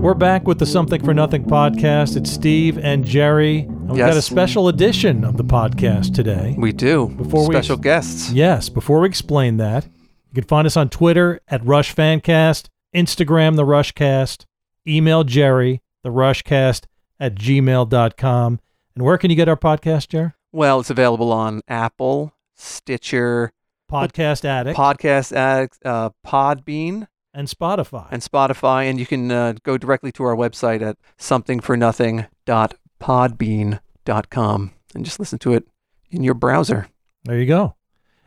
We're back with the Something for Nothing podcast. It's Steve and Jerry. And we've got a special edition of the podcast today. We do. Before we- Special guests. Yes, before we explain that, you can find us on Twitter at Rush Fancast, Instagram, The Rushcast, email Jerry, The Rushcast at gmail.com. And where can you get our podcast, Jerry? Well, it's available on Apple, Stitcher, Podcast Addict Podcast Addict, uh, Podbean, and Spotify. and Spotify. And you can uh, go directly to our website at somethingfornothing.podbean.com and just listen to it in your browser. There you go.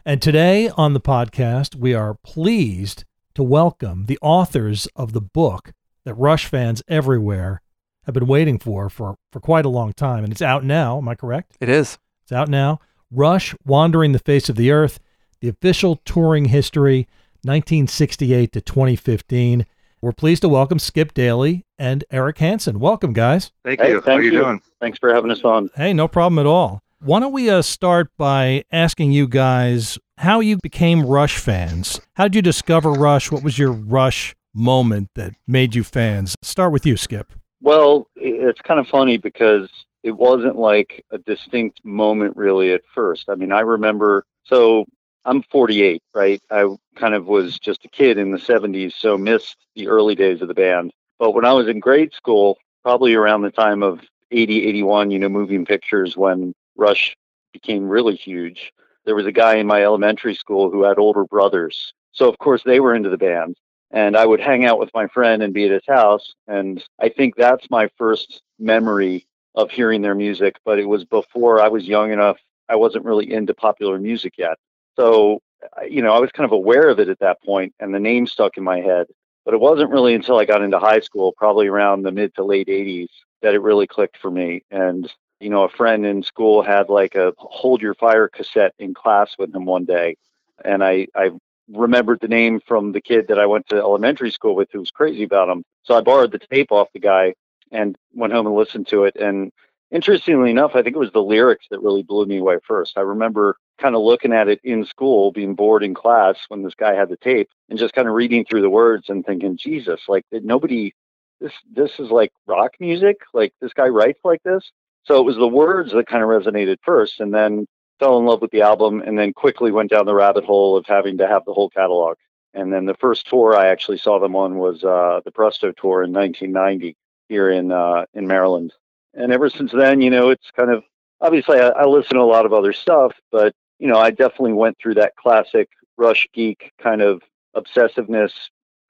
And today on the podcast, we are pleased to welcome the authors of the book that Rush fans everywhere have been waiting for for, for quite a long time. And it's out now. Am I correct? It is. It's out now. Rush Wandering the Face of the Earth, the official touring history, 1968 to 2015. We're pleased to welcome Skip Daly and Eric Hansen. Welcome, guys. Thank Hey, you. How thank are you, you. doing? Thanks for having us on. Hey, no problem at all. Why don't we uh, start by asking you guys how you became Rush fans? How did you discover Rush? What was your Rush moment that made you fans? Start with you, Skip. Well, it's kind of funny because it wasn't like a distinct moment really at first. I mean, I remember, so I'm 48, right? I kind of was just a kid in the 70s, so missed the early days of the band. But when I was in grade school, probably around the time of 80, 81, you know, moving pictures when Rush became really huge, there was a guy in my elementary school who had older brothers. So, of course, they were into the band. and I would hang out with my friend and be at his house. And I think that's my first memory of hearing their music, but it was before I was young enough. I wasn't really into popular music yet. So, you know, I was kind of aware of it at that point, and the name stuck in my head. But it wasn't really until I got into high school, probably around the mid to late 80s, that it really clicked for me. And, you know, a friend in school had like a Hold Your Fire cassette in class with him one day. And I, I remembered the name from the kid that I went to elementary school with who was crazy about him. So I borrowed the tape off the guy and went home and listened to it. And interestingly enough, I think it was the lyrics that really blew me away first. I remember kind of looking at it in school, being bored in class when this guy had the tape and just kind of reading through the words and thinking, Jesus, like nobody this this is like rock music? Like this guy writes like this? So it was the words that kind of resonated first and then fell in love with the album and then quickly went down the rabbit hole of having to have the whole catalog. And then the first tour I actually saw them on was uh, the Presto tour in 1990 here in uh, in Maryland. And ever since then, you know, it's kind of obviously I, I listen to a lot of other stuff, but you know, I definitely went through that classic Rush geek kind of obsessiveness,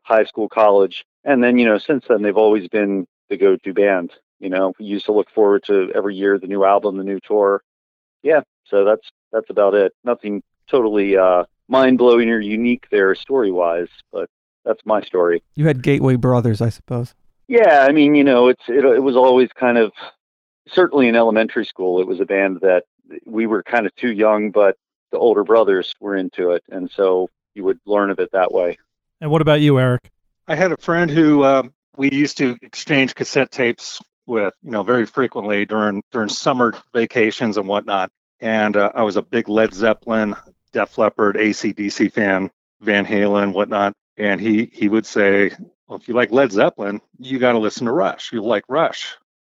high school, college, and then you know, since then they've always been the go-to band. You know, we used to look forward to every year the new album, the new tour. Yeah, so that's that's about it. Nothing totally uh, mind-blowing or unique there story-wise, but that's my story. You had Gateway Brothers, I suppose. Yeah, I mean, you know, it's it, it was always kind of certainly in elementary school. It was a band that we were kind of too young, but the older brothers were into it, and so you would learn of it that way. And what about you, Eric? I had a friend who um, we used to exchange cassette tapes with, you know, very frequently during during summer vacations and whatnot. And uh, I was a big Led Zeppelin, Def Leppard, AC/DC fan, Van Halen, whatnot. And he he would say, well, if you like Led Zeppelin, you got to listen to Rush. You like Rush.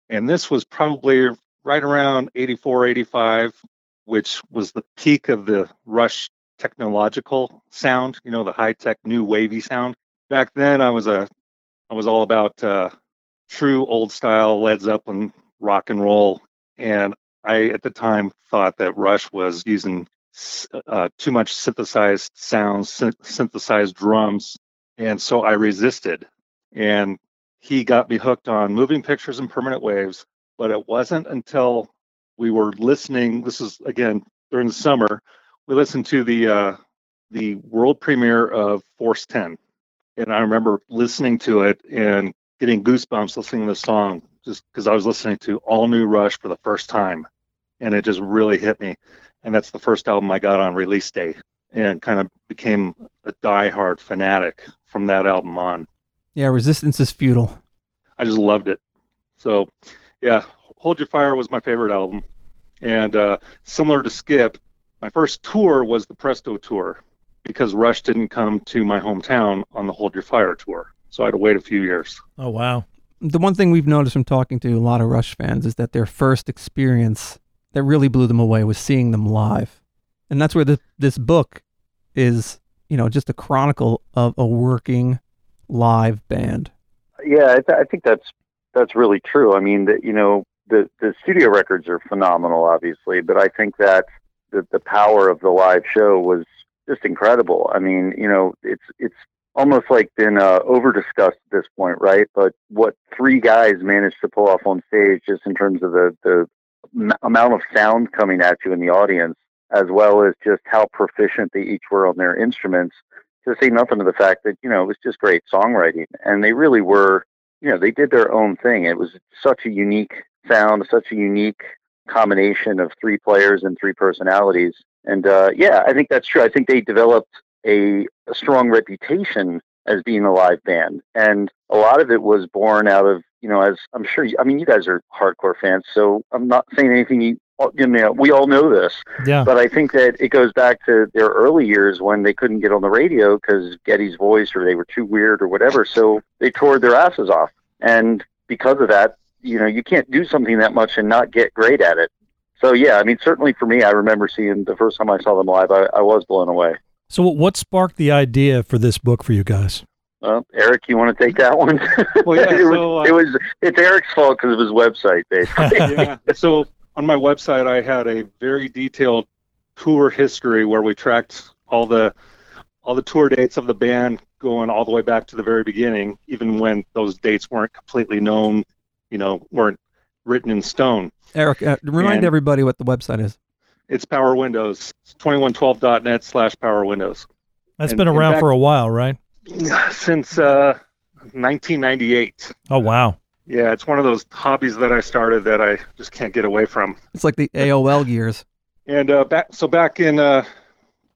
And this was probably right around 84, 85, which was the peak of the Rush technological sound, you know, the high tech new wavy sound. Back then I was a I was all about uh, true old style Led Zeppelin rock and roll and I at the time thought that Rush was using uh, too much synthesized sounds, syn- synthesized drums, and so I resisted. And he got me hooked on moving pictures and permanent waves. But it wasn't until we were listening. This is again during the summer. We listened to the uh, the world premiere of Force 10, and I remember listening to it and getting goosebumps listening to the song just because I was listening to all new Rush for the first time, and it just really hit me. And that's the first album I got on release day, and kind of became a diehard fanatic from that album on. Yeah, Resistance is futile. I just loved it. So, yeah, Hold Your Fire was my favorite album. And uh, similar to Skip, my first tour was the Presto tour. because Rush didn't come to my hometown on the Hold Your Fire tour. So I had to wait a few years. Oh wow. The one thing we've noticed from talking to a lot of Rush fans is that their first experience that really blew them away was seeing them live. And that's where the, this book is, you know, just a chronicle of a working live band. Yeah, I, th- I think that's that's really true. I mean, that you know, the the studio records are phenomenal, obviously, but I think that the the power of the live show was just incredible. I mean, you know, it's it's almost like been uh, over discussed at this point, right? But what three guys managed to pull off on stage, just in terms of the the m- amount of sound coming at you in the audience, as well as just how proficient they each were on their instruments. To say nothing of the fact that you know it was just great songwriting, and they really were. You know, they did their own thing. It was such a unique sound, such a unique combination of three players and three personalities. And uh, yeah, I think that's true. I think they developed a, a strong reputation as being a live band, and a lot of it was born out of you know, as I'm sure. You, I mean, you guys are hardcore fans, so I'm not saying anything you. You know, we all know this, Yeah. but I think that it goes back to their early years when they couldn't get on the radio because Geddy's voice or they were too weird or whatever. So they toured their asses off, and because of that, you know, you can't do something that much and not get great at it. So yeah, I mean, certainly for me, I remember seeing the first time I saw them live, I, I was blown away. So what sparked the idea for this book for you guys? Well, Eric, you want to take that one? Well, yeah, it, was, so, uh, it was it's Eric's fault because of his website, basically. yeah. So on my website, I had a very detailed tour history where we tracked all the all the tour dates of the band going all the way back to the very beginning, even when those dates weren't completely known, you know, weren't written in stone. Eric, uh, remind And- everybody what the website is. It's Power Windows, 2112.net slash Power Windows. That's And- been around fact- for a while, right? Since uh, 1998. Oh wow. Yeah, it's one of those hobbies that I started that I just can't get away from. It's like the AOL years. And uh, back so back in uh,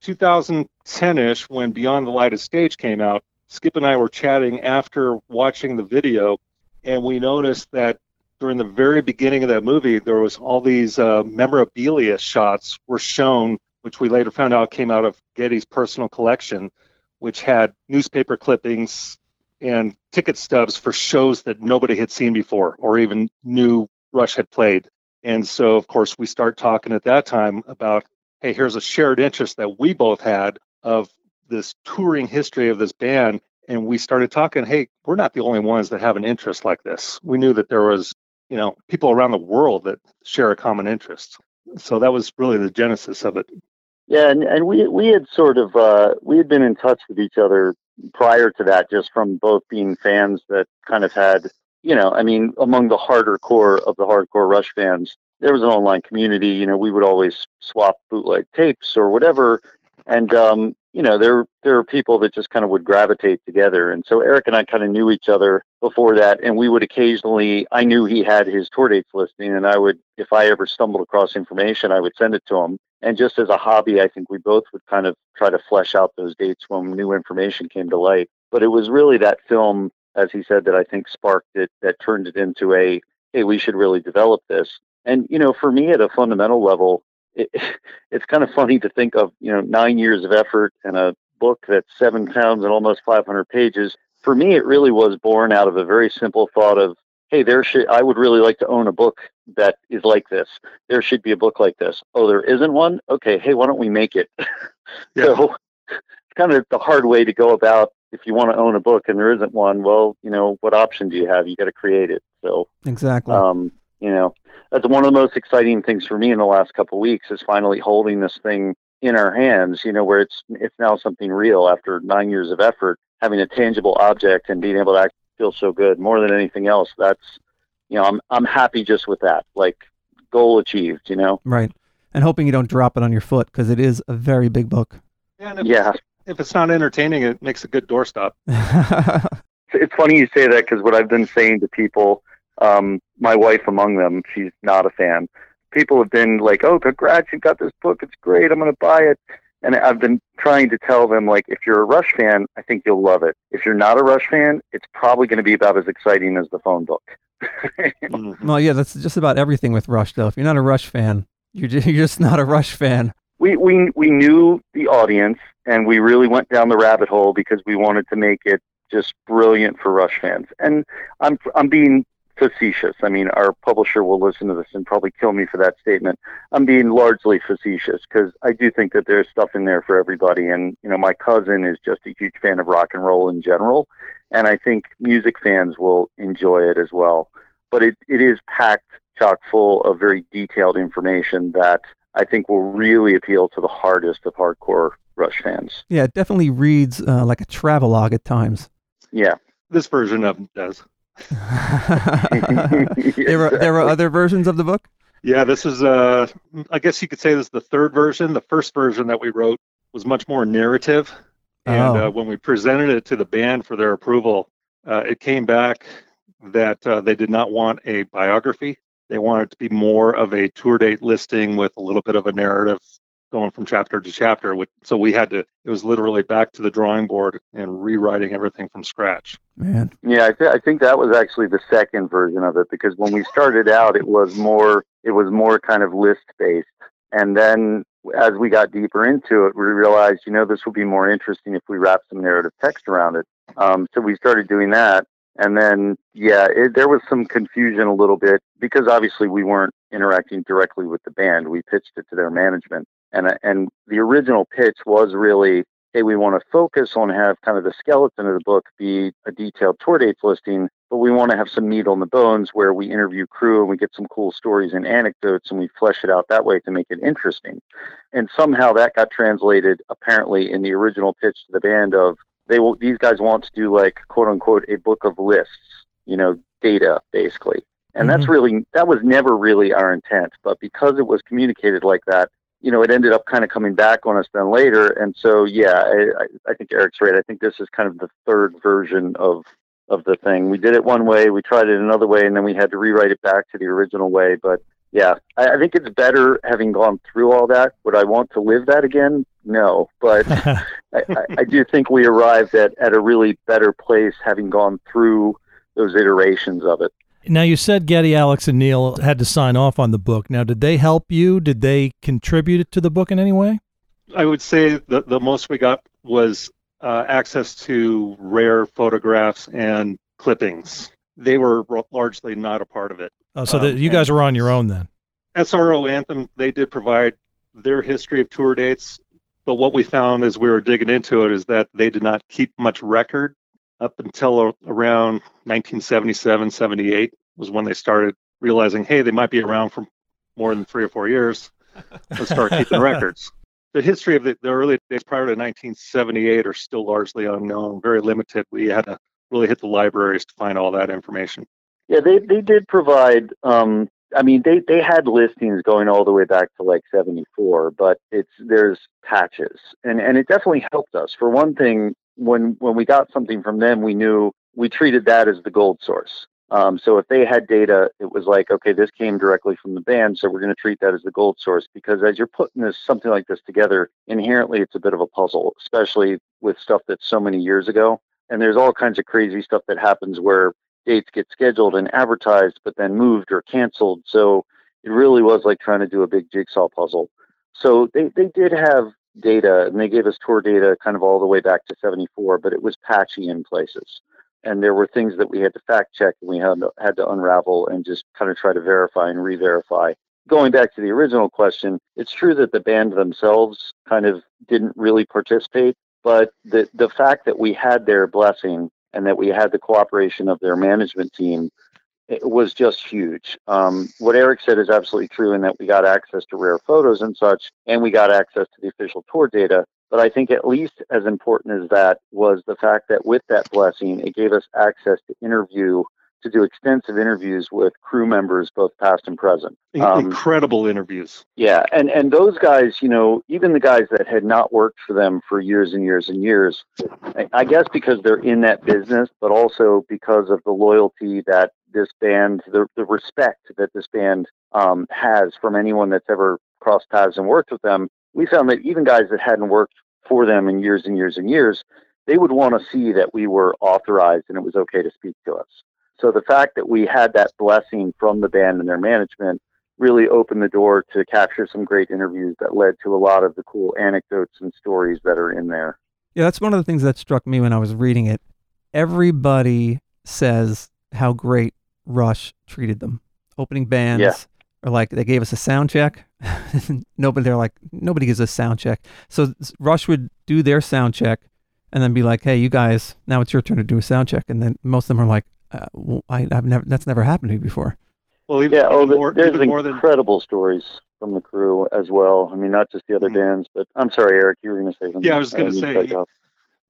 2010ish, when Beyond the Lighted Stage came out, Skip and I were chatting after watching the video, and we noticed that during the very beginning of that movie, there was all these uh, memorabilia shots were shown, which we later found out came out of Geddy's personal collection, which had newspaper clippings and ticket stubs for shows that nobody had seen before or even knew Rush had played. And so, of course, we start talking at that time about, hey, here's a shared interest that we both had of this touring history of this band. And we started talking, hey, we're not the only ones that have an interest like this. We knew that there was, you know, people around the world that share a common interest. So that was really the genesis of it. Yeah, and, and we we had sort of uh, we had been in touch with each other prior to that, just from both being fans that kind of had, you know, I mean, among the harder core of the hardcore Rush fans, there was an online community. You know, we would always swap bootleg tapes or whatever, and um, you know, there there are people that just kind of would gravitate together. And so Eric and I kind of knew each other before that, and we would occasionally. I knew he had his tour dates listing, and I would, if I ever stumbled across information, I would send it to him. And just as a hobby, I think we both would kind of try to flesh out those dates when new information came to light. But it was really that film, as he said, that I think sparked it, that turned it into a, hey, we should really develop this. And, you know, for me at a fundamental level, it, it's kind of funny to think of, you know, nine years of effort and a book that's seven pounds and almost 500 pages. For me, it really was born out of a very simple thought of, hey, there should, I would really like to own a book that is like this. There should be a book like this. Oh, there isn't one? Okay, hey, why don't we make it? Yeah. So it's kind of the hard way to go about if you want to own a book and there isn't one, well, you know, what option do you have? You got to create it. So, Exactly. um, you know, that's one of the most exciting things for me in the last couple of weeks is finally holding this thing in our hands, you know, where it's it's now something real after nine years of effort, having a tangible object and being able to act, feel so good. More than anything else, that's you know, I'm I'm happy just with that. Like goal achieved, you know. right. And hoping you don't drop it on your foot because it is a very big book. And if, Yeah. if it's not entertaining, it makes a good doorstop. It's funny you say that because what I've been saying to people, um, my wife among them, she's not a fan. People have been like, "Oh, congrats! You got this book. It's great. I'm going to buy it." And I've been trying to tell them, like, if you're a Rush fan, I think you'll love it. If you're not a Rush fan, it's probably going to be about as exciting as the phone book. Mhm. well, yeah, that's just about everything with Rush, though. If you're not a Rush fan, you're just, you're just not a Rush fan. we we we knew the audience and we really went down the rabbit hole because we wanted to make it just brilliant for Rush fans. And I'm I'm being facetious. I mean, our publisher will listen to this and probably kill me for that statement. I'm being largely facetious because I do think that there's stuff in there for everybody. And, you know, my cousin is just a huge fan of rock and roll in general. And I think music fans will enjoy it as well. But it, it is packed chock full of very detailed information that I think will really appeal to the hardest of hardcore Rush fans. Yeah, it definitely reads uh, like a travelogue at times. Yeah. This version of it does. there were there were other versions of the book. Yeah, this is uh I guess you could say this is the third version. The first version that we wrote was much more narrative. And Oh. uh, when we presented it to the band for their approval, uh, it came back that uh, they did not want a biography. They wanted it to be more of a tour date listing with a little bit of a narrative going from chapter to chapter. Which, so we had to, it was literally back to the drawing board and rewriting everything from scratch. Man, Yeah, I, th- I think that was actually the second version of it because when we started out, it was more it was more kind of list based, and then as we got deeper into it, we realized you know this would be more interesting if we wrap some narrative text around it. Um, so we started doing that, and then yeah, it, there was some confusion a little bit because obviously we weren't interacting directly with the band. We pitched it to their management, and uh, and the original pitch was really hey, we want to focus on have kind of the skeleton of the book be a detailed tour dates listing, but we want to have some meat on the bones where we interview crew and we get some cool stories and anecdotes and we flesh it out that way to make it interesting. And somehow that got translated apparently in the original pitch to the band of they will these guys want to do like quote unquote a book of lists, you know, data basically. And that's really that was never really our intent, but because it was communicated like that, you know, it ended up kind of coming back on us then later. And so, yeah, I, I, think Eric's right. I think this is kind of the third version of of the thing. We did it one way, we tried it another way, and then we had to rewrite it back to the original way. But yeah, I, I think it's better having gone through all that. Would I want to live that again? No, but I, I, I do think we arrived at, at a really better place having gone through those iterations of it. Now you said Geddy, Alex, and Neil had to sign off on the book. Now, did they help you? Did they contribute to the book in any way? I would say the, the most we got was uh, access to rare photographs and clippings. They were r- largely not a part of it. Oh, so Um, you guys were on your own then. SRO Anthem, they did provide their history of tour dates, but what we found as we were digging into it is that they did not keep much record up until around 1977, 78 was when they started realizing, hey, they might be around for more than three or four years. Let's start keeping records. The history of the, the early days prior to 1978 are still largely unknown, very limited. We had to really hit the libraries to find all that information. Yeah, they they did provide. Um, I mean, they they had listings going all the way back to like '74, but it's there's patches, and and it definitely helped us. For one thing, when when we got something from them, we knew we treated that as the gold source. Um, so if they had data, it was like, okay, this came directly from the band, so we're going to treat that as the gold source. Because as you're putting this something like this together, inherently it's a bit of a puzzle, especially with stuff that's so many years ago. And there's all kinds of crazy stuff that happens where dates get scheduled and advertised, but then moved or canceled. So it really was like trying to do a big jigsaw puzzle. So they, they did have data and they gave us tour data kind of all the way back to 74, but it was patchy in places. And there were things that we had to fact check and we had to, had to unravel and just kind of try to verify and re verify. Going back to the original question, it's true that the band themselves kind of didn't really participate, but the, the fact that we had their blessing and that we had the cooperation of their management team was just huge. Um, what Eric said is absolutely true in that we got access to rare photos and such, and we got access to the official tour data. But I think at least as important as that was the fact that with that blessing, it gave us access to interview, to do extensive interviews with crew members, both past and present. Um, Incredible interviews. yeah, and and those guys, you know, even the guys that had not worked for them for years and years and years, I, I guess because they're in that business, but also because of the loyalty that this band, the the respect that this band um, has from anyone that's ever crossed paths and worked with them, we found that even guys that hadn't worked for them in years and years and years, they would want to see that we were authorized and it was okay to speak to us. So the fact that we had that blessing from the band and their management really opened the door to capture some great interviews that led to a lot of the cool anecdotes and stories that are in there. Yeah, that's one of the things that struck me when I was reading it. Everybody says how great Rush treated them. Opening bands Yeah. are like they gave us a sound check. nobody they're like nobody gives us sound check. So Rush would do their sound check and then be like, "Hey, you guys, now it's your turn to do a sound check." And then most of them are like, uh, well, I, "I've never that's never happened to me before." Well, even, Yeah, oh, even more, there's even more than incredible stories from the crew as well. I mean, not just the other Mhm. bands, but I'm sorry, Eric, you were going to say something. Yeah, I was gonna say, cut you off.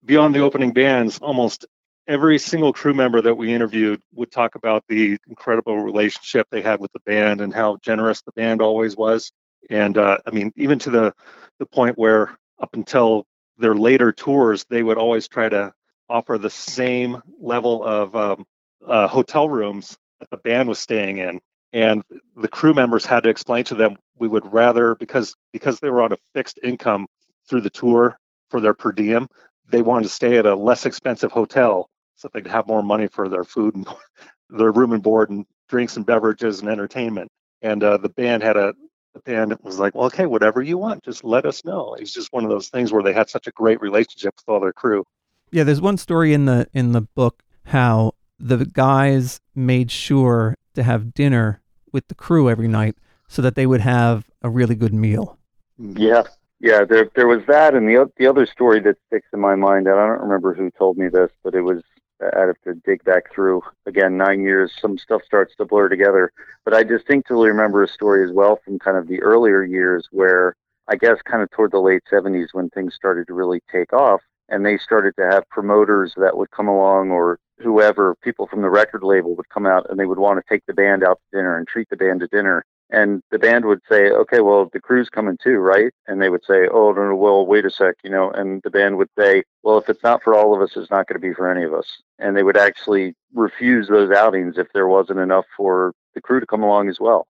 beyond the opening bands, almost every single crew member that we interviewed would talk about the incredible relationship they had with the band and how generous the band always was. And uh, I mean, even to the the point where up until their later tours, they would always try to offer the same level of um, uh, hotel rooms that the band was staying in. And the crew members had to explain to them we would rather because because they were on a fixed income through the tour for their per diem, they wanted to stay at a less expensive hotel so they could have more money for their food and their room and board and drinks and beverages and entertainment. And uh, the band had a the band that was like, well, okay, whatever you want, just let us know. It's just one of those things where they had such a great relationship with all their crew. Yeah, there's one story in the in the book how the guys made sure to have dinner with the crew every night so that they would have a really good meal. Yeah, yeah. There, there was that, and the the other story that sticks in my mind. And I don't remember who told me this, but it was. I'd have to dig back through again. Nine years, some stuff starts to blur together. But I distinctly remember a story as well from kind of the earlier years where I guess kind of toward the late '70s when things started to really take off, and they started to have promoters that would come along or whoever, people from the record label would come out and they would want to take the band out to dinner and treat the band to dinner. And the band would say, okay, well, the crew's coming too, right? And they would say, oh, no, no, well, wait a sec, you know, and the band would say, well, if it's not for all of us, it's not going to be for any of us. And they would actually refuse those outings if there wasn't enough for the crew to come along as well.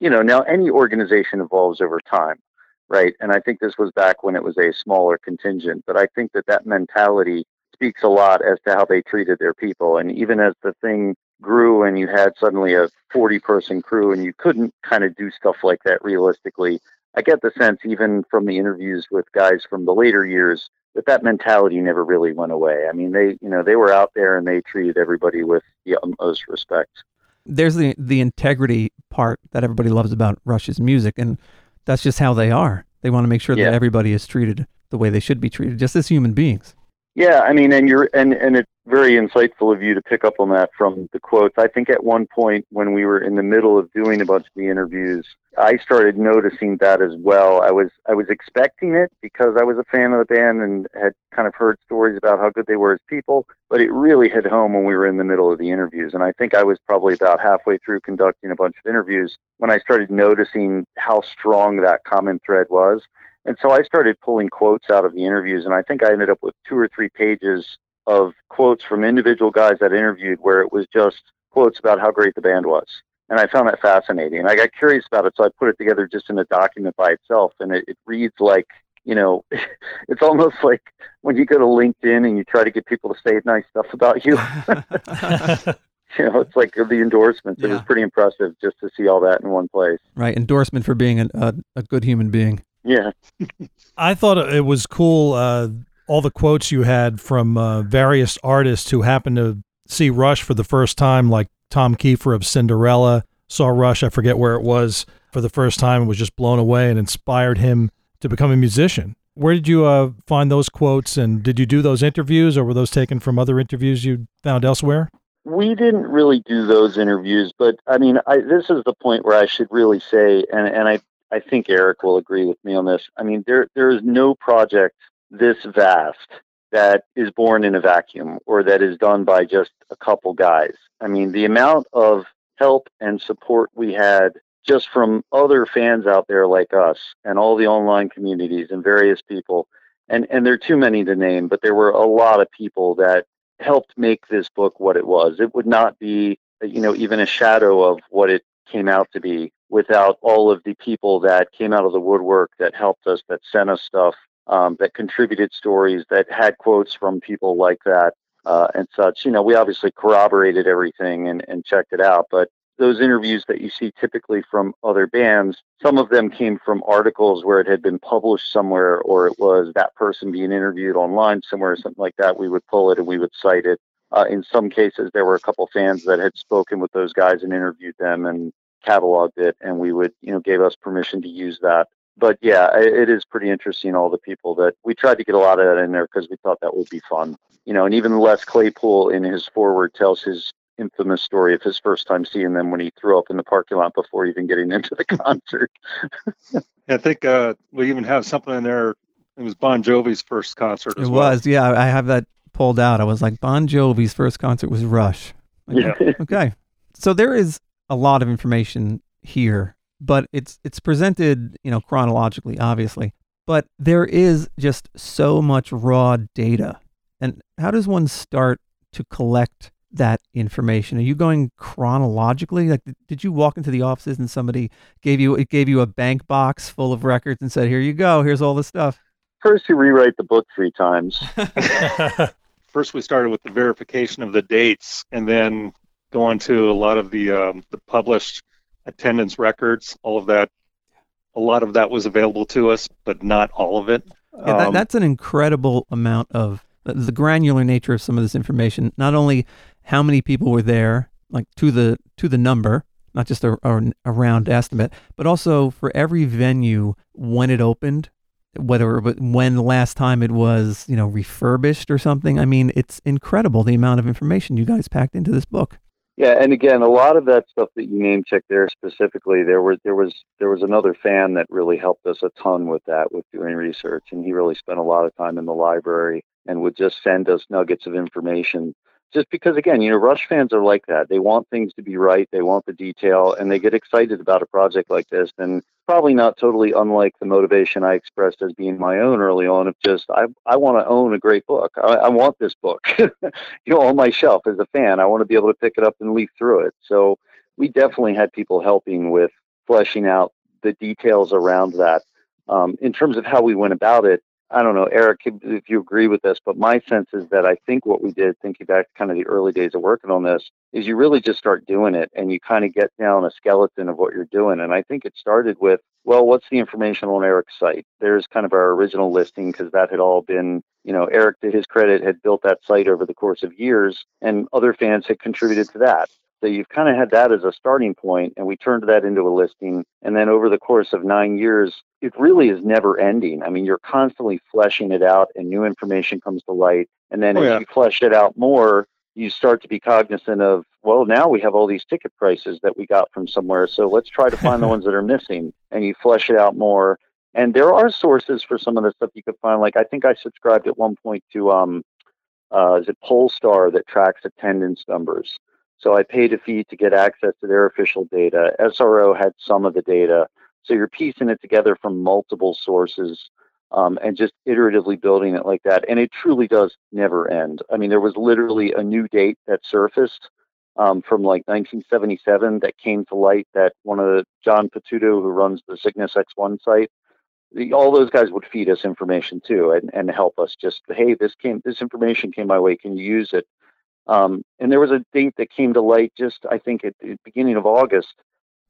You know, now any organization evolves over time, right? And I think this was back when it was a smaller contingent, but I think that that mentality speaks a lot as to how they treated their people. And even as the thing grew and you had suddenly a 40 person crew and you couldn't kind of do stuff like that realistically, I get the sense, even from the interviews with guys from the later years, that that mentality never really went away. I mean, they, you know, they were out there and they treated everybody with the utmost respect. There's the the integrity part that everybody loves about Rush's music and that's just how they are. They want to make sure Yeah. that everybody is treated the way they should be treated, just as human beings. Yeah, I mean, and you're and and it's very insightful of you to pick up on that from the quotes. I think at one point when we were in the middle of doing a bunch of the interviews, I started noticing that as well. I was I was expecting it because I was a fan of the band and had kind of heard stories about how good they were as people, but it really hit home when we were in the middle of the interviews. And I think I was probably about halfway through conducting a bunch of interviews when I started noticing how strong that common thread was. And so I started pulling quotes out of the interviews, and I think I ended up with two or three pages of quotes from individual guys that interviewed where it was just quotes about how great the band was. And I found that fascinating. And I got curious about it, so I put it together just in a document by itself. And it, it reads like, you know, it's almost like when you go to LinkedIn and you try to get people to say nice stuff about you. you know, it's like the endorsements. Yeah. It was pretty impressive just to see all that in one place. Right? Endorsement for being a, a, a good human being. Yeah. I thought it was cool. Uh, all the quotes you had from uh, various artists who happened to see Rush for the first time, like Tom Kiefer of Cinderella saw Rush. I forget where it was for the first time and was just blown away and inspired him to become a musician. Where did you uh, find those quotes, and did you do those interviews, or were those taken from other interviews you found elsewhere? We didn't really do those interviews, but I mean, I, this is the point where I should really say, and, and I, I think Eric will agree with me on this. I mean, there there is no project this vast that is born in a vacuum or that is done by just a couple guys. I mean, the amount of help and support we had just from other fans out there like us and all the online communities and various people. And, and there are too many to name, but there were a lot of people that helped make this book what it was. It would not be, you know, even a shadow of what it came out to be without all of the people that came out of the woodwork that helped us, that sent us stuff, um, that contributed stories, that had quotes from people like that uh, and such. You know, we obviously corroborated everything and, and checked it out, but those interviews that you see typically from other bands, some of them came from articles where it had been published somewhere, or it was that person being interviewed online somewhere, or something like that. We would pull it and we would cite it. Uh, in some cases, there were a couple fans that had spoken with those guys and interviewed them and cataloged it, and we would, you know, gave us permission to use that. But yeah, it is pretty interesting. All the people that we tried to get a lot of that in there because we thought that would be fun, you know. And even Les Claypool in his forward tells his infamous story of his first time seeing them when he threw up in the parking lot before even getting into the concert. I think uh, we even have something in there. It was Bon Jovi's first concert. It well. was, yeah. I have that pulled out. I was like, Bon Jovi's first concert was Rush. yeah. okay. So there is a lot of information here, but it's it's presented, you know, chronologically, obviously. But there is just so much raw data. And how does one start to collect that information? Are you going chronologically? Like, did you walk into the offices and somebody gave you it gave you a bank box full of records and said, "Here you go. Here's all the stuff." First, you rewrite the book three times. First, we started with the verification of the dates, and then going to a lot of the um, the published attendance records. All of that, a lot of that was available to us, but not all of it. Yeah, that, um, that's an incredible amount of the granular nature of some of this information. Not only how many people were there, like to the to the number, not just a, a, a round estimate, but also for every venue when it opened, whether when the last time it was you know refurbished or something. I mean, it's incredible the amount of information you guys packed into this book. Yeah, and again, a lot of that stuff that you name checked there specifically, there was there was there was another fan that really helped us a ton with that, with doing research, and he really spent a lot of time in the library and would just send us nuggets of information just because again you know rush fans are like that. They want things to be right. They want the detail and they get excited about a project like this and probably not totally unlike the motivation i expressed as being my own early on of just i, I want to own a great book. I, I want this book you know on my shelf as a fan. I want to be able to pick it up and leaf through it. So we definitely had people helping with fleshing out the details around that. Um, in terms of how we went about it I don't know, Eric, if you agree with this, but my sense is that I think what we did, thinking back to kind of the early days of working on this, is you really just start doing it and you kind of get down a skeleton of what you're doing. And I think it started with, well, what's the information on Eric's site? There's kind of our original listing because that had all been, you know, Eric, to his credit, had built that site over the course of years and other fans had contributed to that. So you've kind of had that as a starting point, and we turned that into a listing. And then over the course of nine years, it really is never ending. I mean, you're constantly fleshing it out, and new information comes to light. And then oh, as yeah. you flesh it out more, you start to be cognizant of, well, now we have all these ticket prices that we got from somewhere. So let's try to find the ones that are missing. And you flesh it out more. And there are sources for some of the stuff you could find. Like I think I subscribed at one point to um, uh, is it Pollstar that tracks attendance numbers. So I paid a fee to get access to their official data. SRO had some of the data. So you're piecing it together from multiple sources um, and just iteratively building it like that. And it truly does never end. I mean, there was literally a new date that surfaced um, from like 1977 that came to light that one of the John Patuto, who runs the Cygnus X1 site, the, all those guys would feed us information too and, and help us just, hey, this came, this information came my way. Can you use it? Um, and there was a date that came to light just, I think, at the beginning of August.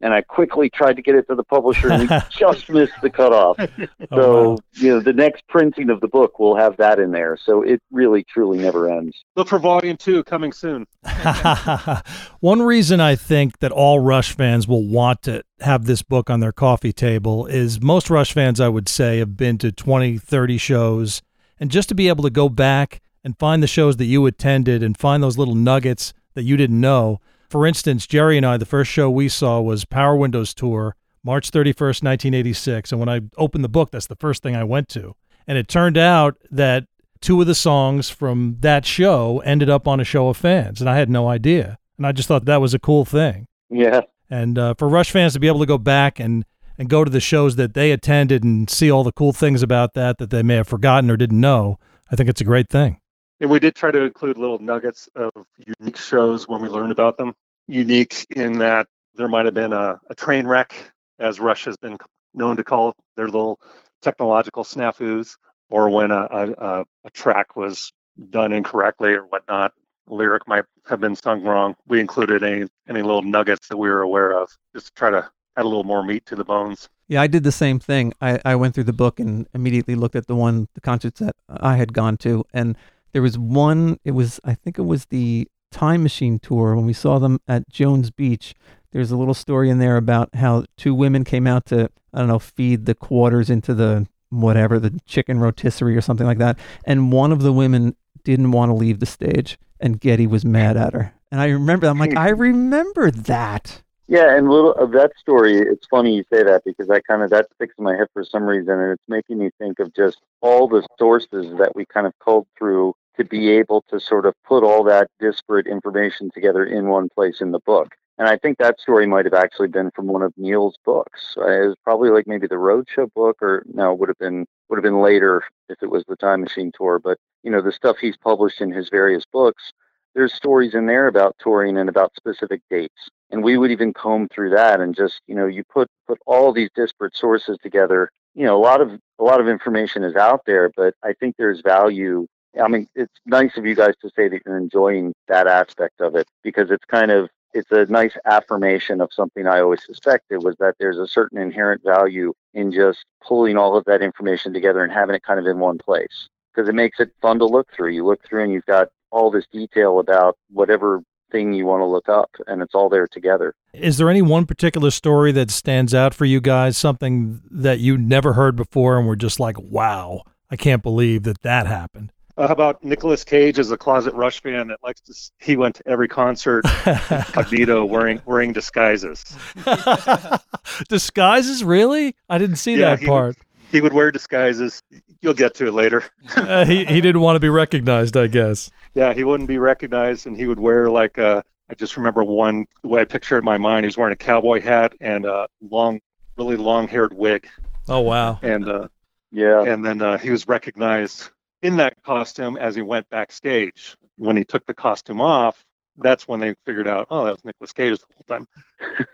And I quickly tried to get it to the publisher, and we just missed the cutoff. Oh, so, oh, wow. you know, the next printing of the book will have that in there. So it really, truly never ends. Look for volume two coming soon. One reason I think that all Rush fans will want to have this book on their coffee table is most Rush fans, I would say, have been to 20, 30 shows. And just to be able to go back and find the shows that you attended and find those little nuggets that you didn't know. For instance, Jerry and I, the first show we saw was Power Windows Tour, March 31st, 1986. And when I opened the book, that's the first thing I went to. And it turned out that two of the songs from that show ended up on a Show of Hands, and I had no idea. And I just thought that was a cool thing. Yeah. And uh, for Rush fans to be able to go back and and go to the shows that they attended and see all the cool things about that that they may have forgotten or didn't know, I think it's a great thing. And we did try to include little nuggets of unique shows when we learned about them. Unique in that there might have been a, a train wreck, as Rush has been known to call their little technological snafus, or when a, a, a track was done incorrectly or whatnot. lyric might have been sung wrong. We included any any little nuggets that we were aware of, just to try to add a little more meat to the bones. Yeah, I did the same thing. I, I went through the book and immediately looked at the one, the concerts that I had gone to. And there was one, it was, I think it was the Time Machine tour when we saw them at Jones Beach. There's a little story in there about how two women came out to, I don't know, feed the quarters into the whatever, the chicken rotisserie or something like that. And one of the women didn't want to leave the stage and Geddy was mad at her. And I remember, I'm like, I remember that. Yeah, and little of that story, it's funny you say that because I kind of that sticks in my head for some reason, and it's making me think of just all the sources that we kind of culled through to be able to sort of put all that disparate information together in one place in the book. And I think that story might have actually been from one of Neil's books. Uh, it was probably like maybe the Roadshow book, or no, would have been would have been later if it was the Time Machine tour. But you know, the stuff he's published in his various books, there's stories in there about touring and about specific dates. And we would even comb through that and just, you know, you put put all these disparate sources together. You know, a lot of a lot of information is out there, but I think there's value I mean, it's nice of you guys to say that you're enjoying that aspect of it because it's kind of it's a nice affirmation of something I always suspected was that there's a certain inherent value in just pulling all of that information together and having it kind of in one place because it makes it fun to look through. You look through and you've got all this detail about whatever thing you want to look up and it's all there together. Is there any one particular story that stands out for you guys, something that you never heard before and were just like, wow, I can't believe that that happened? Uh, how about Nicolas Cage as a closet Rush fan that likes to? He went to every concert incognito, wearing wearing disguises. disguises, really? I didn't see Yeah, that he part. He would wear disguises. You'll get to it later. Uh, he he didn't want to be recognized, I guess. Yeah, he wouldn't be recognized, and he would wear like uh, I just remember one the way I picture it in my mind. He was wearing a cowboy hat and a long, really long-haired wig, Oh wow. and uh, Yeah. and then uh, he was recognized in that costume as he went backstage. When he took the costume off, that's when they figured out, oh, that was Nicolas Cage the whole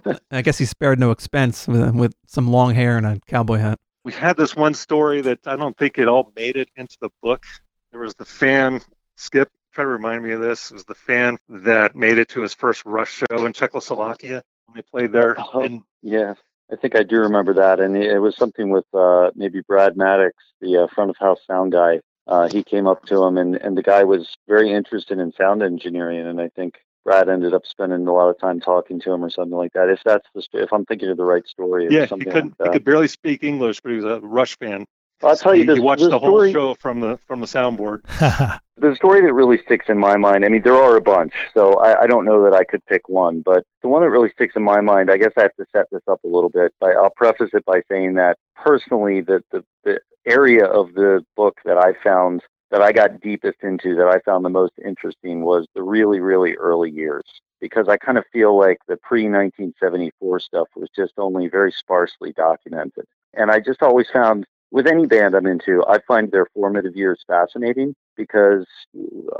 time. I guess he spared no expense with, with some long hair and a cowboy hat. We had this one story that I don't think it all made it into the book. There was the fan, Skip, try to remind me of this, it was the fan that made it to his first Rush show in Czechoslovakia when they played there. Oh. And Yeah, I think I do remember that, and it was something with uh, maybe Brad Madix, the uh, front of house sound guy. Uh, he came up to him, and and the guy was very interested in sound engineering, and I think Brad ended up spending a lot of time talking to him or something like that. If that's the if I'm thinking of the right story, yeah, he something couldn't like he could barely speak English, but he was a Rush fan. I'll tell you he, this. he watched this the whole story, show from the from the soundboard. the story that really sticks in my mind, I mean, there are a bunch, so I, I don't know that I could pick one, but the one that really sticks in my mind, I guess I have to set this up a little bit. By, I'll preface it by saying that personally, the, the, the area of the book that I found that I got deepest into, that I found the most interesting, was the really, really early years. Because I kind of feel like the pre 1974 stuff was just only very sparsely documented. And I just always found with any band I'm into, I find their formative years fascinating because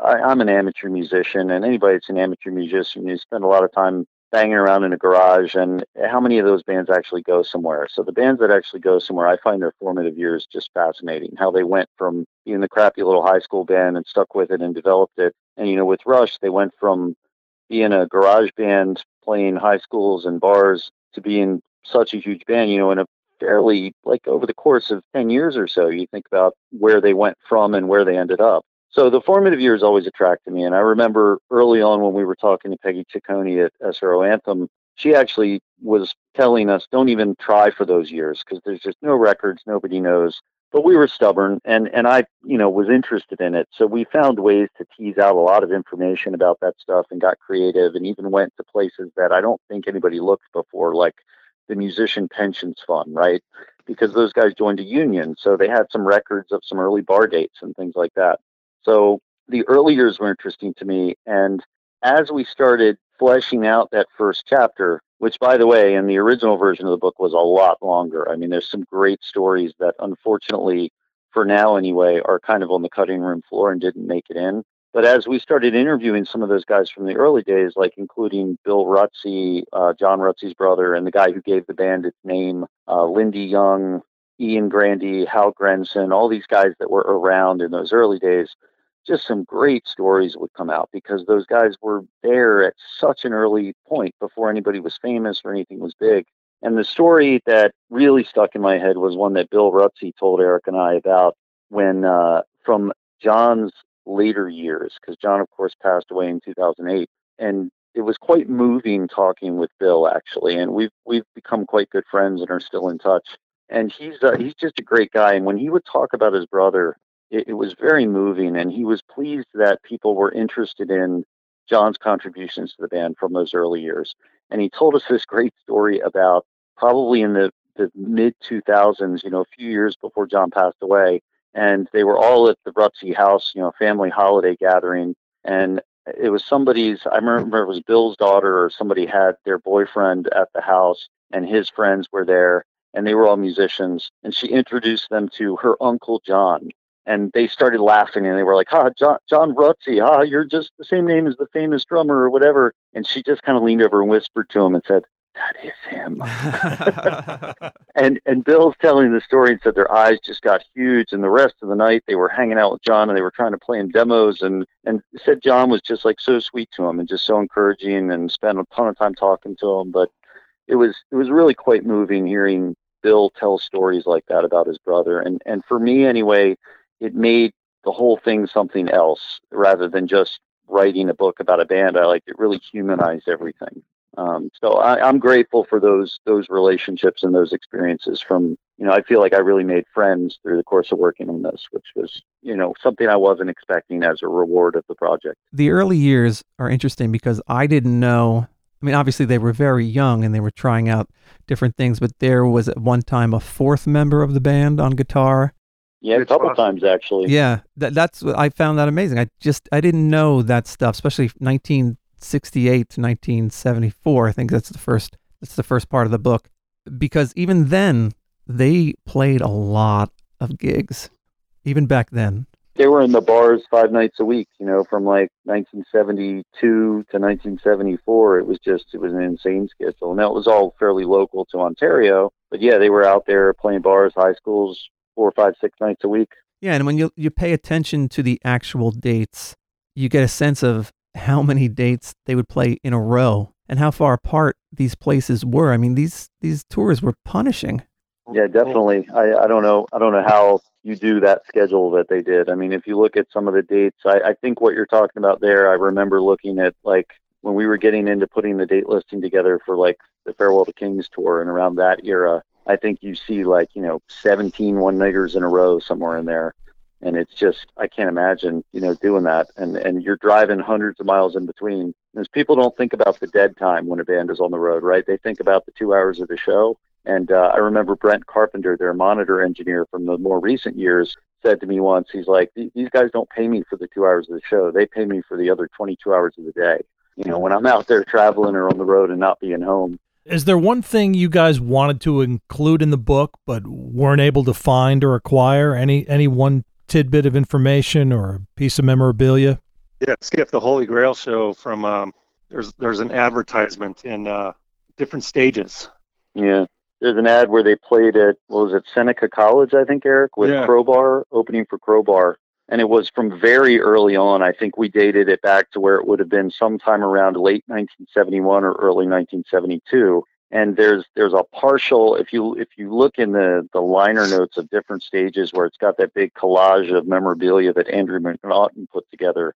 I, I'm an amateur musician, and anybody that's an amateur musician, you spend a lot of time banging around in a garage. And how many of those bands actually go somewhere? So the bands that actually go somewhere, I find their formative years just fascinating. How they went from being the crappy little high school band and stuck with it and developed it. And you know, with Rush, they went from being a garage band playing high schools and bars to being such a huge band. You know, in a fairly like over the course of 10 years or so you think about where they went from and where they ended up. So the formative years always attracted me and i remember early on when we were talking to Pegi Cecconi at sro anthem she actually was telling us don't even try for those years because there's just no records nobody knows. But we were stubborn and and i you know was interested in it. So we found ways to tease out a lot of information about that stuff and got creative and even went to places that i don't think anybody looked before like the musician pensions fund, right? Because those guys joined a union, so they had some records of some early bar dates and things like that. So the early years were interesting to me, and as we started fleshing out that first chapter, which by the way, in the original version of the book was a lot longer. I mean, there's some great stories that unfortunately, for now anyway, are kind of on the cutting room floor and didn't make it in. But as we started interviewing some of those guys from the early days, like including Bill Rutsey, uh, John Rutsey's brother, and the guy who gave the band its name, uh, Lindy Young, Ian Grandy, Hal Grenson, all these guys that were around in those early days, just some great stories would come out because those guys were there at such an early point before anybody was famous or anything was big. And the story that really stuck in my head was one that Bill Rutsey told Eric and I about when uh, from John's later years, because John, of course, passed away in 2008, and it was quite moving talking with Bill actually, and we've we've become quite good friends and are still in touch. And he's uh, he's just a great guy, and when he would talk about his brother, it, it was very moving, and he was pleased that people were interested in John's contributions to the band from those early years. And he told us this great story about probably in the, the mid 2000s, you know, a few years before John passed away. And they were all at the Rutsey house, you know, family holiday gathering. And it was somebody's, I remember it was Bill's daughter or somebody had their boyfriend at the house and his friends were there and they were all musicians. And she introduced them to her uncle John, and they started laughing and they were like, "Ha, John, John Rutsey, ha, you're just the same name as the famous drummer or whatever." And she just kind of leaned over and whispered to him and said, "That is him." and and Bill's telling the story and said their eyes just got huge, and the rest of the night they were hanging out with John and they were trying to play him demos, and and said John was just like so sweet to him and just so encouraging and spent a ton of time talking to him, but. It was it was really quite moving hearing Bill tell stories like that about his brother, and and for me anyway, it made the whole thing something else rather than just writing a book about a band. I like it really humanized everything. Um, so I, I'm grateful for those those relationships and those experiences. From you know, I feel like I really made friends through the course of working on this, which was you know something I wasn't expecting as a reward of the project. The early years are interesting because I didn't know. I mean, obviously they were very young and they were trying out different things, but there was at one time a fourth member of the band on guitar yeah, a couple awesome. times actually. Yeah, that, that's I found that amazing. I just I didn't know that stuff, especially 1968 to 1974. I think that's the first that's the first part of the book because even then they played a lot of gigs, even back then. They were in the bars five nights a week. You know, from like 1972 to 1974. It was just it was an insane schedule. And that was all fairly local to Ontario. But yeah, they were out there playing bars, high schools, four, five, six nights a week. Yeah, and when you you pay attention to the actual dates, you get a sense of how many dates they would play in a row and how far apart these places were. I mean, these these tours were punishing. Yeah, definitely. I, I don't know I don't know how you do that schedule that they did. I mean, if you look at some of the dates, I, I think what you're talking about there, I remember looking at like when we were getting into putting the date listing together for like the Farewell to Kings tour and around that era, I think you see like, you know, 17 one nighters in a row somewhere in there. And it's just, I can't imagine, you know, doing that. And, and you're driving hundreds of miles in between. Because people don't think about the dead time when a band is on the road, right? They think about the two hours of the show. And uh, I remember Brent Carpenter, their monitor engineer from the more recent years, said to me once, he's like, these guys don't pay me for the two hours of the show. They pay me for the other 22 hours of the day. You know, when I'm out there traveling or on the road and not being home, is there one thing you guys wanted to include in the book but weren't able to find or acquire? Any any one tidbit of information or a piece of memorabilia? Yeah, Skip the Holy Grail show from um, there's there's an advertisement in uh, different stages. Yeah, there's an ad where they played at what was it Seneca College, I think, Eric, with yeah. Crowbar opening for Crowbar, and it was from very early on. I think we dated it back to where it would have been sometime around late 1971 or early 1972. And there's there's a partial if you if you look in the the liner notes of different stages where it's got that big collage of memorabilia that Andrew MacNaughtan put together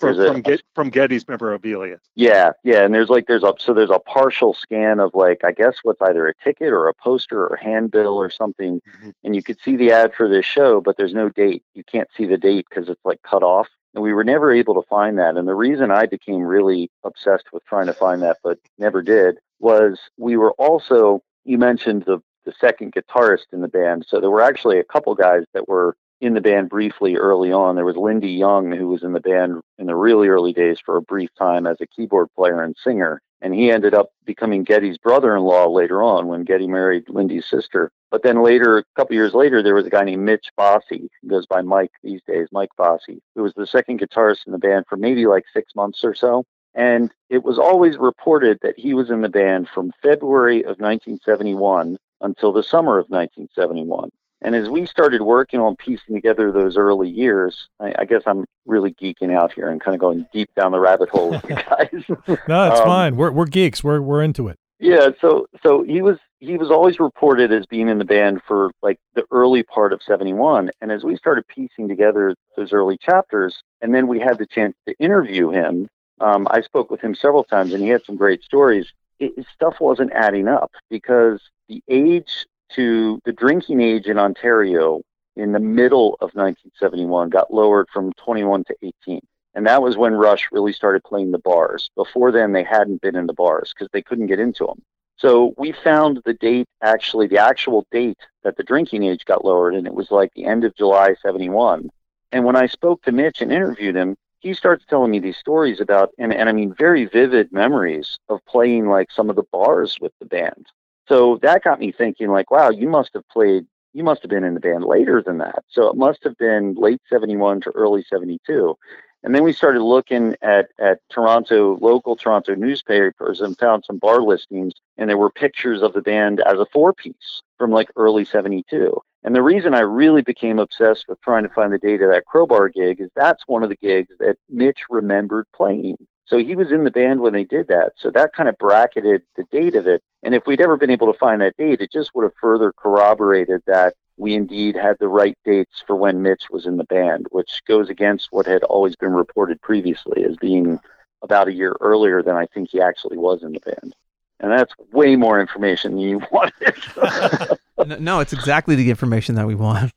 from from, Get, from, Geddy's memorabilia. Yeah, yeah, and there's like there's a so there's a partial scan of like I guess what's either a ticket or a poster or a handbill or something, mm-hmm. and you could see the ad for this show, but there's no date. You can't see the date because it's like cut off, and we were never able to find that. And the reason I became really obsessed with trying to find that, but never did, was we were also you mentioned the the second guitarist in the band, so there were actually a couple guys that were in the band briefly early on. There was Lindy Young, who was in the band in the really early days for a brief time as a keyboard player and singer. And he ended up becoming Geddy's brother in law later on when Geddy married Lindy's sister. But then later, a couple years later, there was a guy named Mitch Bossi, goes by Mike these days, Mike Bossi, who was the second guitarist in the band for maybe like six months or so. And it was always reported that he was in the band from February of 1971 until the summer of 1971. And as we started working on piecing together those early years, I, I guess I'm really geeking out here and kind of going deep down the rabbit hole with you guys. No, it's Um, fine. We're we're geeks. We're we're into it. Yeah, so so he was he was always reported as being in the band for like the early part of 71 and as we started piecing together those early chapters and then we had the chance to interview him um, I spoke with him several times and he had some great stories it, his stuff wasn't adding up because the age to the drinking age in Ontario in the middle of 1971 got lowered from 21 to 18 and that was when Rush really started playing the bars. Before then, they hadn't been in the bars because they couldn't get into them. So we found the date, actually, the actual date that the drinking age got lowered, and it was like the end of July 71. And when I spoke to Mitch and interviewed him, he starts telling me these stories about, and, and I mean, very vivid memories of playing like some of the bars with the band. So that got me thinking, like, wow, you must have played, you must have been in the band later than that. So it must have been late 71 to early 72. And then we started looking at, at Toronto, local Toronto newspapers and found some bar listings, and there were pictures of the band as a four piece from like early 72. And the reason I really became obsessed with trying to find the date of that crowbar gig is that's one of the gigs that Mitch remembered playing. So he was in the band when they did that. So that kind of bracketed the date of it. And if we'd ever been able to find that date, it just would have further corroborated that we indeed had the right dates for when Mitch was in the band, which goes against what had always been reported previously as being about a year earlier than I think he actually was in the band. And that's way more information than you wanted. no, it's exactly the information that we want.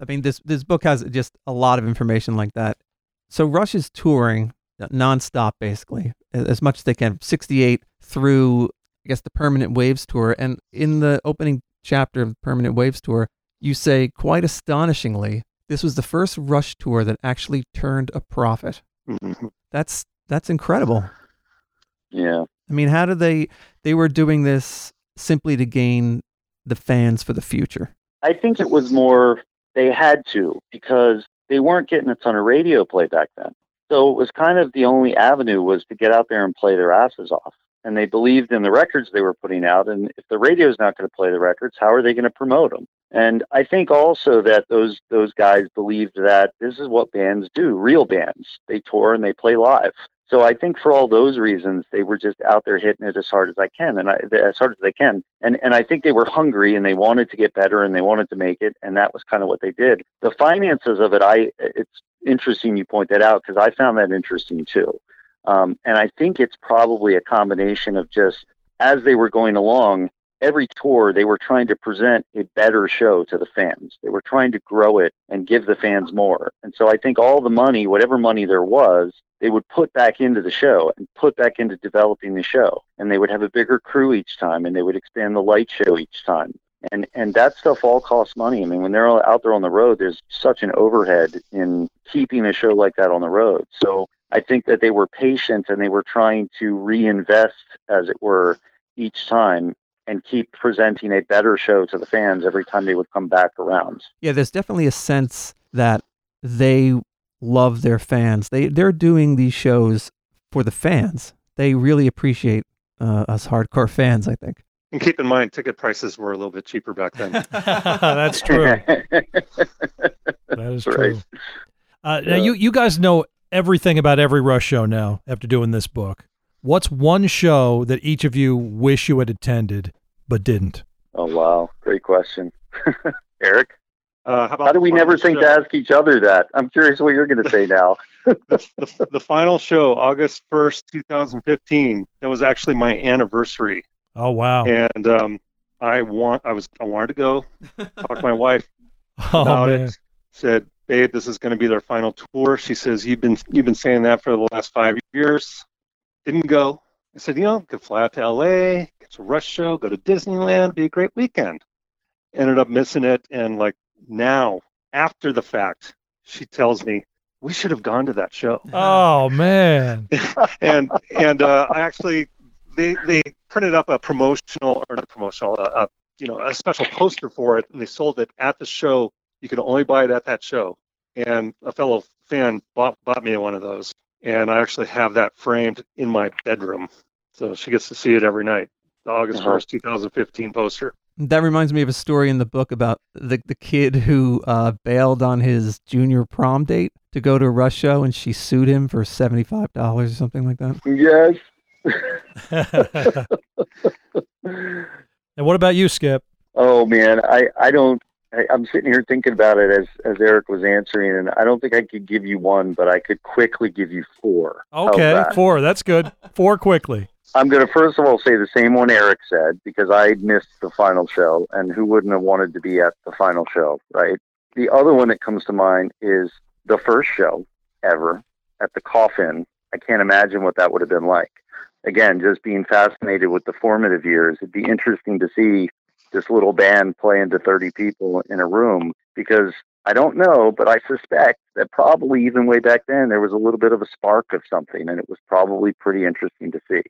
I mean, this this book has just a lot of information like that. So Rush is touring nonstop, basically, as much as they can. Sixty-eight through, I guess, the Permanent Waves tour, and in the opening chapter of the Permanent Waves tour, you say quite astonishingly, this was the first Rush tour that actually turned a profit. Mhm. That's that's incredible. yeah. I mean, how did they? They were doing this simply to gain the fans for the future. I think it was more they had to because they weren't getting a ton of radio play back then. So it was kind of the only avenue was to get out there and play their asses off. And they believed in the records they were putting out. And if the radio is not going to play the records, how are they going to promote them? And I think also that those those guys believed that this is what bands do, real bands. They tour and they play live. So I think for all those reasons, they were just out there hitting it as hard as I can, and I, as hard as they can. And and I think they were hungry and they wanted to get better and they wanted to make it, and that was kind of what they did. The finances of it, I it's interesting you point that out because I found that interesting too. Um, and I think it's probably a combination of just as they were going along, every tour they were trying to present a better show to the fans. They were trying to grow it and give the fans more. And so I think all the money, whatever money there was, they would put back into the show and put back into developing the show. And they would have a bigger crew each time and they would expand the light show each time. And and that stuff all costs money. I mean, when they're out there on the road, there's such an overhead in keeping a show like that on the road. So I think that they were patient and they were trying to reinvest, as it were, each time and keep presenting a better show to the fans every time they would come back around. Yeah, there's definitely a sense that they love their fans. They they're doing these shows for the fans. They really appreciate uh, us hardcore fans. I think. And keep in mind, ticket prices were a little bit cheaper back then. That's true. That is Right. true. Uh, Now you you guys know everything about every Rush show now after doing this book. What's one show that each of you wish you had attended but didn't? oh wow, great question, Eric. Uh, how, about How do we never final think show? to ask each other that? I'm curious what you're going to say now. the, the, the final show, August 1st, 2015, that was actually my anniversary. Oh wow! And um, I want, I was, I wanted to go talk to my wife oh about man! it. Said, babe, this is going to be their final tour. She says, you've been, you've been saying that for the last five years. Didn't go. I said, you know, could fly out to LA, get to Rush show, go to Disneyland, be a great weekend. Ended up missing it, and like now, after the fact, she tells me we should have gone to that show. Oh man! and and uh, I actually they they printed up a promotional or not promotional, uh, uh, you know, a special poster for it, and they sold it at the show. You could only buy it at that show. And a fellow fan bought bought me one of those, and I actually have that framed in my bedroom, so she gets to see it every night. The August Uh-huh. first, 2015 poster. That reminds me of a story in the book about the the kid who uh, bailed on his junior prom date to go to a Rush show, and she sued him for seventy five dollars or something like that. Yes. and what about you, Skip? Oh man, I I don't. I, I'm sitting here thinking about it as as Eric was answering, and I don't think I could give you one, but I could quickly give you four. Okay, that? four. That's good. Four quickly. I'm going to first of all say the same one Eric said because I missed the final show, and who wouldn't have wanted to be at the final show, right? The other one that comes to mind is the first show ever at the Coff-Inn. I can't imagine what that would have been like. Again, just being fascinated with the formative years, it'd be interesting to see this little band playing to 30 people in a room because I don't know, but I suspect that probably even way back then there was a little bit of a spark of something, and it was probably pretty interesting to see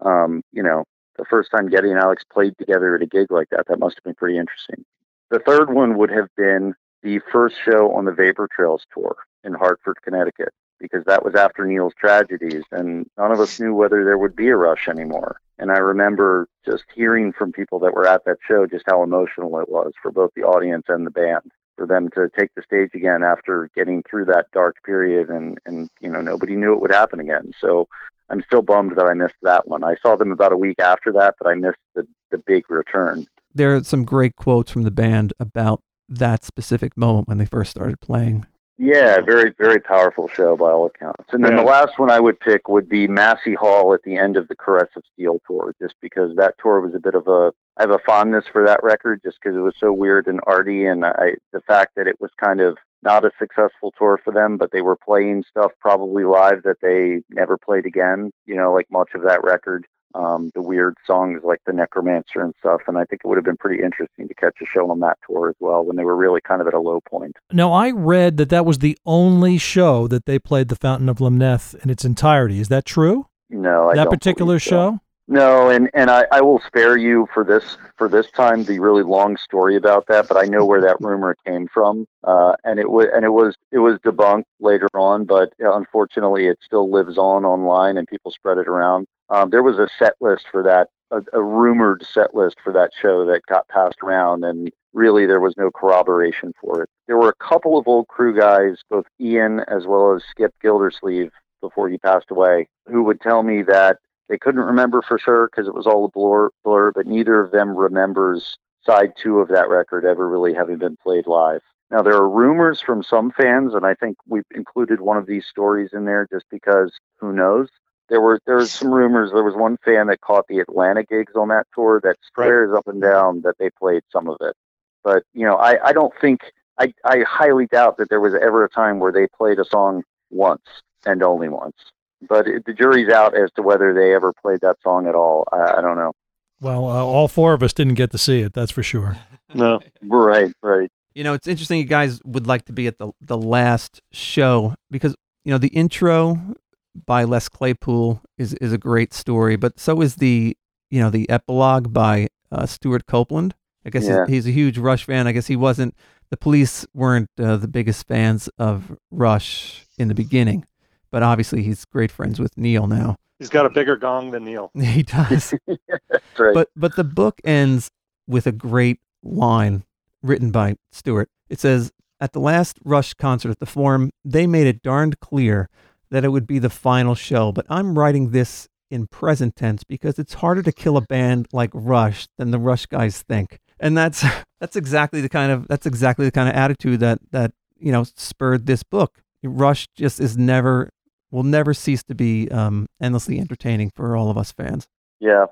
um, you know, the first time Geddy and Alex played together at a gig like that, that must have been pretty interesting. The third one would have been the first show on the Vapor Trails tour in Hartford, Connecticut, because that was after Neil's tragedies, and none of us knew whether there would be a rush anymore. And I remember just hearing from people that were at that show just how emotional it was for both the audience and the band for them to take the stage again after getting through that dark period and and you know nobody knew it would happen again so I'm still bummed that I missed that one. I saw them about a week after that, but I missed the, the big return. There are some great quotes from the band about that specific moment when they first started playing. Yeah, very, very powerful show by all accounts. And then Yeah. the last one I would pick would be Massey Hall at the end of the Caress of Steel tour, just because that tour was a bit of a. I have a fondness for that record just because it was so weird and arty, and I the fact that it was kind of not a successful tour for them, but they were playing stuff probably live that they never played again. You know, like much of that record. Um, the weird songs like the Necromancer and stuff, and I think it would have been pretty interesting to catch a show on that tour as well when they were really kind of at a low point. Now, I read that that was the only show that they played the Fountain of Lamneth in its entirety. Is that true? No, I that particular so. show? No, and and I, I will spare you for this for this time the really long story about that, but I know where that rumor came from, uh, and it was and it was it was debunked later on, but unfortunately it still lives on online and people spread it around. Um, there was a set list for that, a, a rumored set list for that show that got passed around, and really there was no corroboration for it. There were a couple of old crew guys, both Ian as well as Skip Gildersleeve, before he passed away, who would tell me that they couldn't remember for sure because it was all a blur, blur, but neither of them remembers side two of that record ever really having been played live. Now, there are rumors from some fans, and I think we've included one of these stories in there just because who knows? There were there was some rumors. There was one fan that caught the Atlanta gigs on that tour that swears up and down that they played some of it. But you know, I, I don't think I, I highly doubt that there was ever a time where they played a song once and only once. But it, the jury's out as to whether they ever played that song at all. I, I don't know. Well, uh, all four of us didn't get to see it, that's for sure. No. Right, right. You know, it's interesting you guys would like to be at the the last show because you know the intro by Les Claypool is is a great story, but so is the you know the epilogue by uh, Stewart Copeland. I guess Yeah. he's, he's a huge Rush fan. I guess he wasn't. The police weren't uh, the biggest fans of Rush in the beginning, but obviously he's great friends with Neil now. He's got a bigger gong than Neil. He does. Right. But but the book ends with a great line written by Stewart. It says, "At the last Rush concert at the Forum, they made it darned clear that it would be the final show. But I'm writing this in present tense because it's harder to kill a band like Rush than the Rush guys think." And that's that's exactly the kind of that's exactly the kind of attitude that that you know spurred this book. Rush just is never will never cease to be um, endlessly entertaining for all of us fans. Yeah.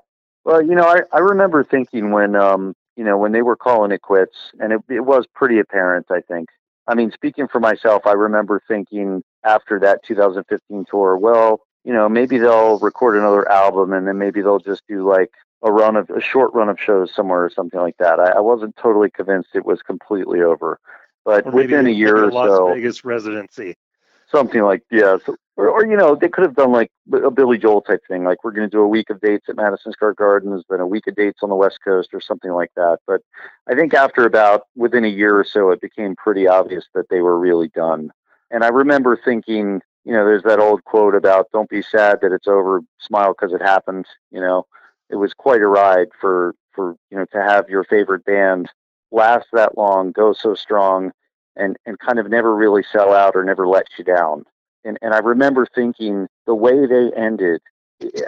Well, you know, I, I remember thinking when um you know when they were calling it quits, and it it was pretty apparent. I think. I mean, speaking for myself, I remember thinking after that 2015 tour, well, you know, maybe they'll record another album, and then maybe they'll just do like a run of a short run of shows somewhere or something like that. I, I wasn't totally convinced it was completely over, but within a year or Las so, Vegas residency. something like yeah so, or, or you know they could have done like a billy joel type thing like we're going to do a week of dates at madison square gardens then a week of dates on the west coast or something like that but i think after about within a year or so it became pretty obvious that they were really done and i remember thinking you know there's that old quote about don't be sad that it's over smile because it happened you know it was quite a ride for for you know to have your favorite band last that long, go so strong, and and kind of never really sell out or never let you down. And and I remember thinking the way they ended,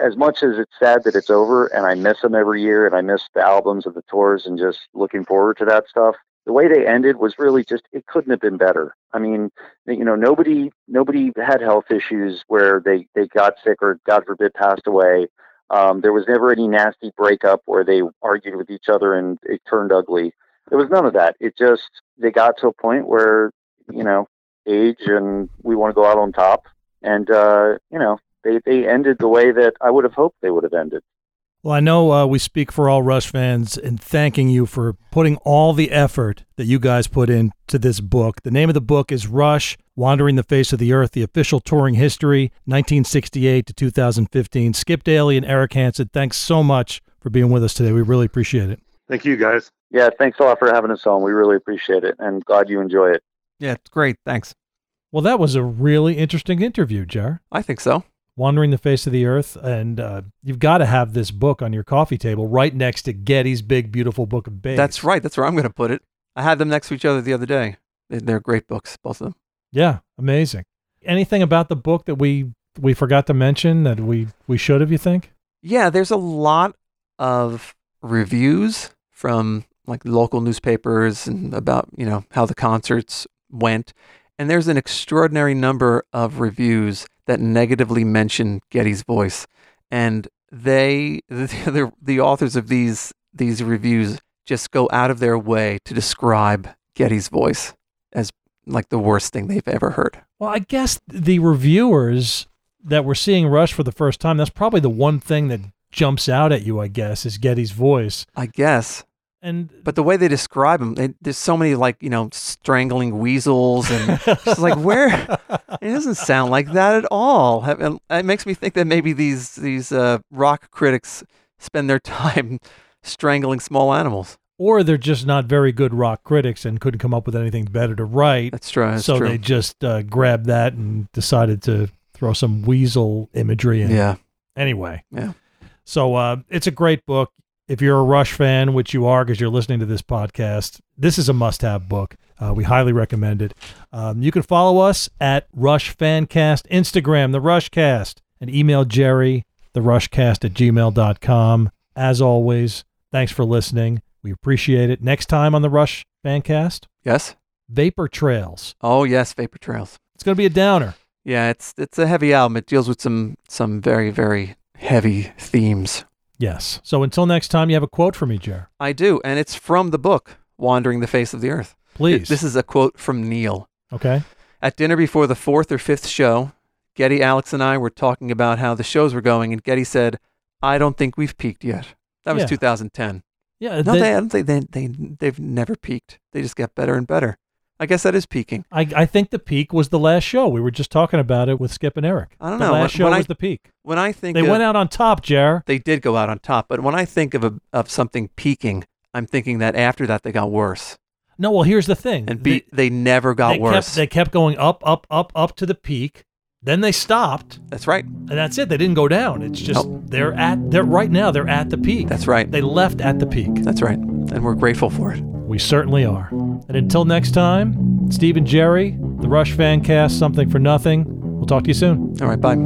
as much as it's sad that it's over, and I miss them every year, and I miss the albums and the tours, and just looking forward to that stuff. The way they ended was really just it couldn't have been better. I mean, you know, nobody nobody had health issues where they they got sick or God forbid passed away. Um, there was never any nasty breakup where they argued with each other and it turned ugly. There was none of that. It just they got to a point where you know age and we want to go out on top, and uh, you know they they ended the way that I would have hoped they would have ended. Well, I know uh, we speak for all Rush fans in thanking you for putting all the effort that you guys put into this book. The name of the book is Rush Wandering the Face of the Earth, the official touring history, 1968 to 2015. Skip Daly and Eric Hansen, thanks so much for being with us today. We really appreciate it. Thank you, guys. Yeah, thanks a lot for having us on. We really appreciate it, and glad you enjoy it. Yeah, it's great. Thanks. Well, that was a really interesting interview, Jar. I think so. Wandering the Face of the Earth. And uh, you've got to have this book on your coffee table right next to Geddy's big, beautiful book of babes. That's right. That's where I'm going to put it. I had them next to each other the other day. They- They're great books, both of them. Yeah, amazing. Anything about the book that we we forgot to mention that we we should have? You think? Yeah, there's a lot of reviews from like local newspapers and about, you know, how the concerts went. And there's an extraordinary number of reviews that negatively mention Geddy's voice. And they the, the, the authors of these these reviews just go out of their way to describe Geddy's voice as like the worst thing they've ever heard. Well, I guess the reviewers that were seeing Rush for the first time, that's probably the one thing that jumps out at you. I guess is Geddy's voice. I guess. And But the way they describe him, they, there's so many like you know strangling weasels, and it's like where it doesn't sound like that at all. It makes me think that maybe these these uh, rock critics spend their time strangling small animals. or they're just not very good rock critics and couldn't come up with anything better to write. That's true. That's so true. they just uh, grabbed that and decided to throw some weasel imagery in. yeah, Anyway. Yeah. So uh, it's a great book. If you're a Rush fan, which you are because you're listening to this podcast, this is a must have book. Uh, we highly recommend it. Um, you can follow us at Rush Fancast, Instagram, The Rushcast, and email Jerry, The TheRushcast at gmail.com. As always, thanks for listening. We appreciate it. Next time on the Rush Fancast, yes. Vapor Trails. Oh yes, Vapor Trails. It's going to be a downer. Yeah, it's it's a heavy album. It deals with some some very very heavy themes. Yes. So until next time, you have a quote for me, Jer. I do, and it's from the book Wandering the Face of the Earth. Please. This is a quote from Neil. okay. At dinner before the fourth or fifth show, Geddy, Alex, and I were talking about how the shows were going, and Geddy said, "I don't think we've peaked yet." That was Yeah. 2010. Yeah. No, they- they, I don't think they, they they've never peaked. They just get better and better. I guess that is peaking. I, I think the peak was the last show. We were just talking about it with Skip and Eric. I don't the know. last When- show when I- was the peak. When I think They of, went out on top, Jer. they did go out on top, but when I think of a, of something peaking, I'm thinking that after that they got worse, No, well, here's the thing. and be, they, never got they worse. Kept, they kept going up, up, up, up to the peak. Then they stopped, That's right. and that's it. They didn't go down. It's just they're at they're right now. They're at the peak. That's right. they left at the peak. That's right. And we're grateful for it. We certainly are. And until next time, Steve and Jerry, the Rush Fan Cast, something for nothing. We'll talk to you soon. All right. Bye.